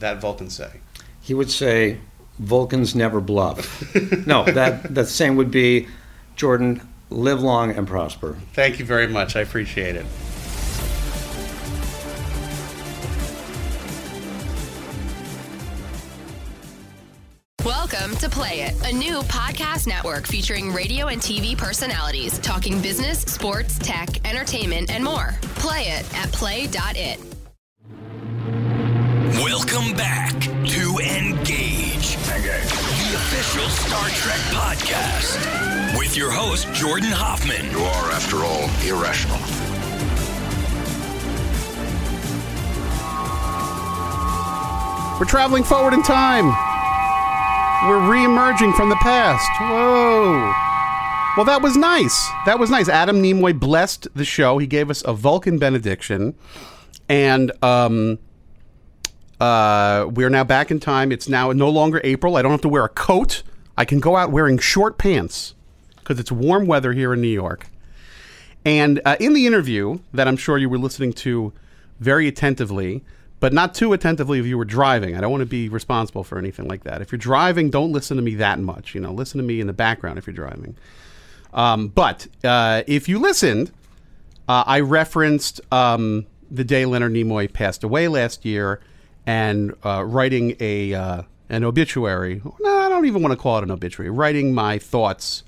that Vulcan say? He would say, Vulcans never bluff. no, that, that same would be, Jordan, live long and prosper. Thank you very much. I appreciate it. Welcome to Play It, a new podcast network featuring radio and TV personalities talking business, sports, tech, entertainment, and more. Play it at play.it. Welcome back to Engage. Engage. The official Star Trek podcast. With your host, Jordan Hoffman. You are, after all, irrational. We're traveling forward in time. We're re-emerging from the past. Whoa. Well, that was nice. That was nice. Adam Nimoy blessed the show. He gave us a Vulcan benediction, and um, uh, we're now back in time. It's now no longer April. I don't have to wear a coat. I can go out wearing short pants because it's warm weather here in New York. And uh, in the interview that I'm sure you were listening to very attentively, but not too attentively if you were driving. I don't want to be responsible for anything like that. If you're driving, don't listen to me that much. You know, listen to me in the background if you're driving. Um, but uh, if you listened, uh, I referenced um, the day Leonard Nimoy passed away last year, and uh, writing a uh, an obituary. No, I don't even want to call it an obituary. Writing my thoughts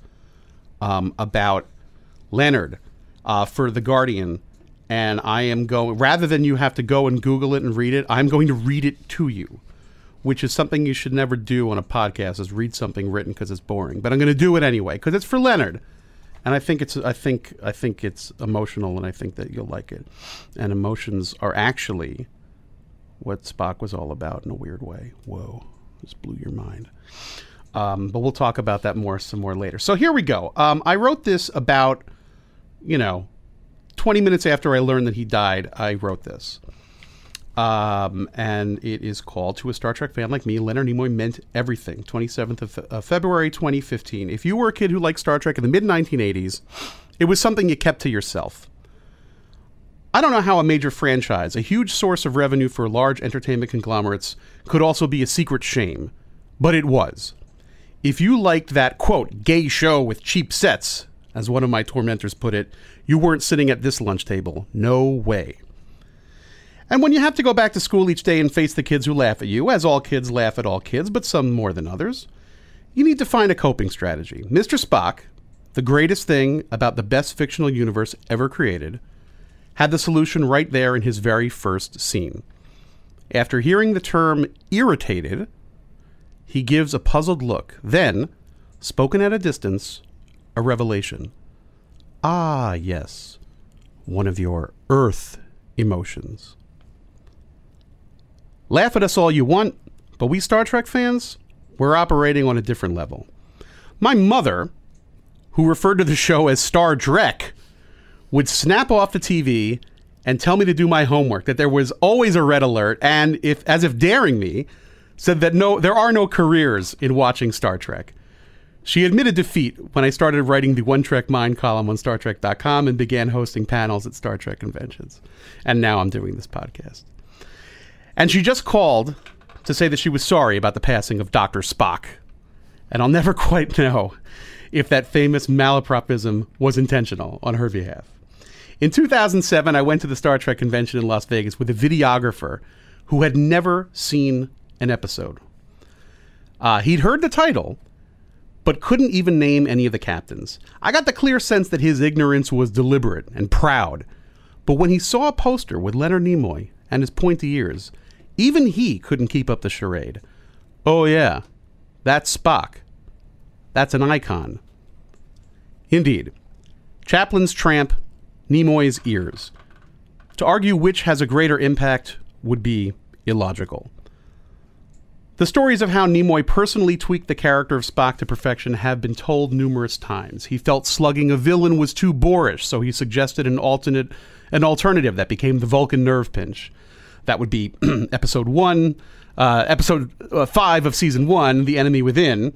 um, about Leonard uh, for the Guardian, and I am going rather than you have to go and Google it and read it. I'm going to read it to you, which is something you should never do on a podcast: is read something written because it's boring. But I'm going to do it anyway because it's for Leonard, and I think it's I think I think it's emotional, and I think that you'll like it. And emotions are actually what Spock was all about in a weird way. Whoa, this blew your mind. Um, but we'll talk about that more some more later. So here we go. Um, I wrote this about, you know, 20 minutes after I learned that he died. I wrote this. Um, and it is called To a Star Trek Fan Like Me, Leonard Nimoy Meant Everything, 27th of uh, February 2015. If you were a kid who liked Star Trek in the mid 1980s, it was something you kept to yourself. I don't know how a major franchise, a huge source of revenue for large entertainment conglomerates, could also be a secret shame, but it was. If you liked that, quote, gay show with cheap sets, as one of my tormentors put it, you weren't sitting at this lunch table. No way. And when you have to go back to school each day and face the kids who laugh at you, as all kids laugh at all kids, but some more than others, you need to find a coping strategy. Mr. Spock, the greatest thing about the best fictional universe ever created, had the solution right there in his very first scene. After hearing the term irritated, he gives a puzzled look. Then, spoken at a distance, a revelation. Ah, yes, one of your earth emotions. Laugh at us all you want, but we Star Trek fans, we're operating on a different level. My mother, who referred to the show as Star Trek, would snap off the TV and tell me to do my homework, that there was always a red alert, and if as if daring me, said that no there are no careers in watching Star Trek. She admitted defeat when I started writing the One Trek Mind column on Star StarTrek.com and began hosting panels at Star Trek conventions. And now I'm doing this podcast. And she just called to say that she was sorry about the passing of Dr. Spock. And I'll never quite know if that famous malapropism was intentional on her behalf. In 2007, I went to the Star Trek convention in Las Vegas with a videographer who had never seen an episode. Uh, he'd heard the title, but couldn't even name any of the captains. I got the clear sense that his ignorance was deliberate and proud. But when he saw a poster with Leonard Nimoy and his pointy ears, even he couldn't keep up the charade. Oh, yeah, that's Spock. That's an icon. Indeed. Chaplin's tramp, Nimoy's ears. To argue which has a greater impact would be illogical. The stories of how Nimoy personally tweaked the character of Spock to perfection have been told numerous times. He felt slugging a villain was too boorish, so he suggested an alternate an alternative that became the Vulcan nerve pinch. That would be episode 1, uh, episode uh, 5 of season 1, The Enemy Within.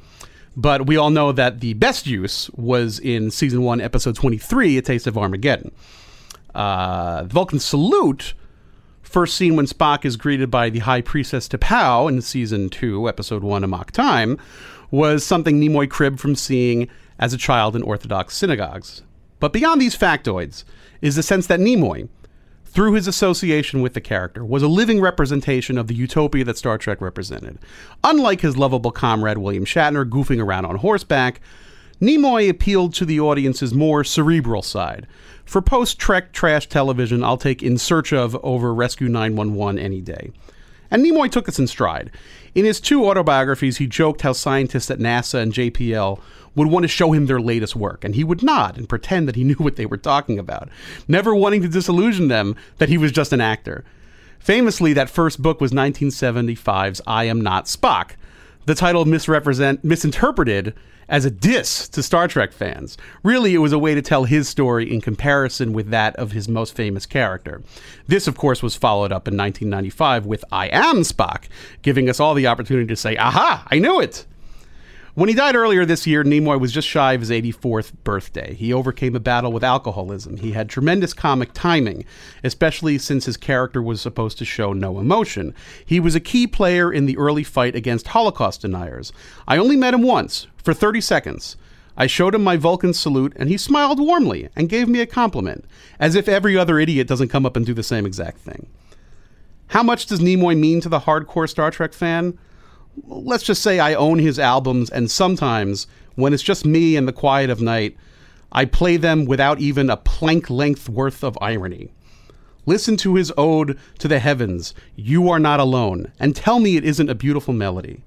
But we all know that the best use was in season 1, episode 23, A Taste of Armageddon. Uh, the Vulcan salute first seen when Spock is greeted by the High Priestess T'Pau in season two, episode one, Amok Time, was something Nimoy cribbed from seeing as a child in Orthodox synagogues. But beyond these factoids is the sense that Nimoy, through his association with the character, was a living representation of the utopia that Star Trek represented. Unlike his lovable comrade William Shatner goofing around on horseback, Nimoy appealed to the audience's more cerebral side. For post Trek trash television, I'll take In Search of over Rescue 911 any day. And Nimoy took this in stride. In his two autobiographies, he joked how scientists at NASA and JPL would want to show him their latest work, and he would nod and pretend that he knew what they were talking about, never wanting to disillusion them that he was just an actor. Famously, that first book was 1975's I Am Not Spock. The title misrepresent misinterpreted as a diss to Star Trek fans. Really, it was a way to tell his story in comparison with that of his most famous character. This, of course, was followed up in 1995 with I Am Spock, giving us all the opportunity to say, Aha, I knew it! When he died earlier this year, Nimoy was just shy of his 84th birthday. He overcame a battle with alcoholism. He had tremendous comic timing, especially since his character was supposed to show no emotion. He was a key player in the early fight against Holocaust deniers. I only met him once, for 30 seconds. I showed him my Vulcan salute, and he smiled warmly and gave me a compliment, as if every other idiot doesn't come up and do the same exact thing. How much does Nimoy mean to the hardcore Star Trek fan? Let's just say I own his albums, and sometimes when it's just me and the quiet of night, I play them without even a Planck length worth of irony. Listen to his ode to the heavens, You Are Not Alone, and tell me it isn't a beautiful melody.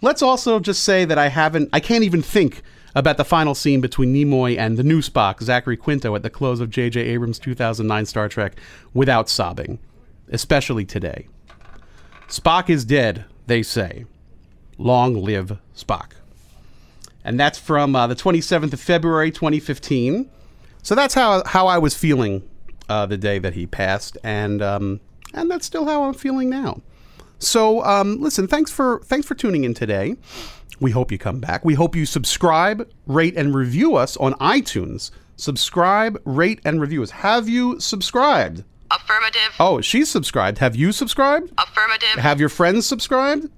Let's also just say that I haven't, I can't even think about the final scene between Nimoy and the new Spock, Zachary Quinto, at the close of J.J. Abrams' 2009 Star Trek without sobbing, especially today. Spock is dead, they say. Long live Spock. And that's from uh, the 27th of February, 2015. So that's how, how I was feeling uh, the day that he passed, and um, and that's still how I'm feeling now. So um, listen, thanks for thanks for tuning in today. We hope you come back. We hope you subscribe, rate, and review us on iTunes. Subscribe, rate, and review us. Have you subscribed? Affirmative. Oh, she's subscribed. Have you subscribed? Affirmative. Have your friends subscribed?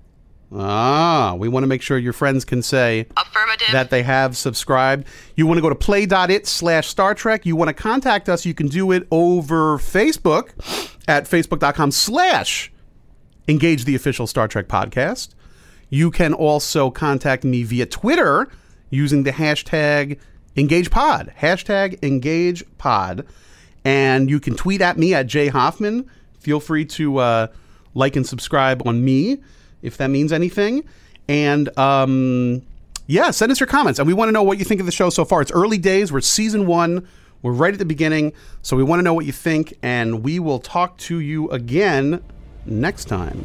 Ah, we want to make sure your friends can say Affirmative. that they have subscribed. You want to go to play.it slash Star Trek. You want to contact us, you can do it over Facebook at facebook.com slash engage the official Star Trek podcast. You can also contact me via Twitter using the hashtag EngagePod. Hashtag EngagePod. And you can tweet at me at Jay Hoffman. Feel free to uh, like and subscribe on me if that means anything. And um, Yeah, send us your comments. And we want to know what you think of the show so far. It's early days. We're season one. We're right at the beginning. So we want to know what you think. And we will talk to you again next time.